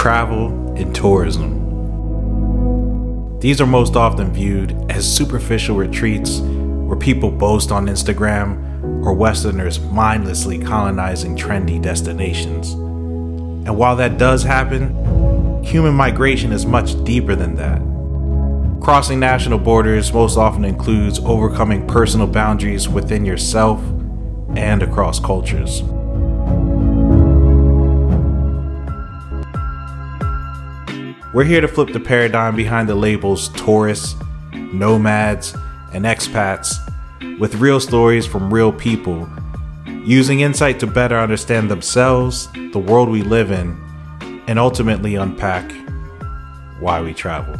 travel and tourism. These are most often viewed as superficial retreats where people boast on Instagram or Westerners mindlessly colonizing trendy destinations. And while that does happen, human migration is much deeper than that. Crossing national borders most often includes overcoming personal boundaries within yourself and across cultures. We're here to flip the paradigm behind the labels tourists, nomads, and expats with real stories from real people, using insight to better understand themselves, the world we live in, and ultimately unpack why we travel.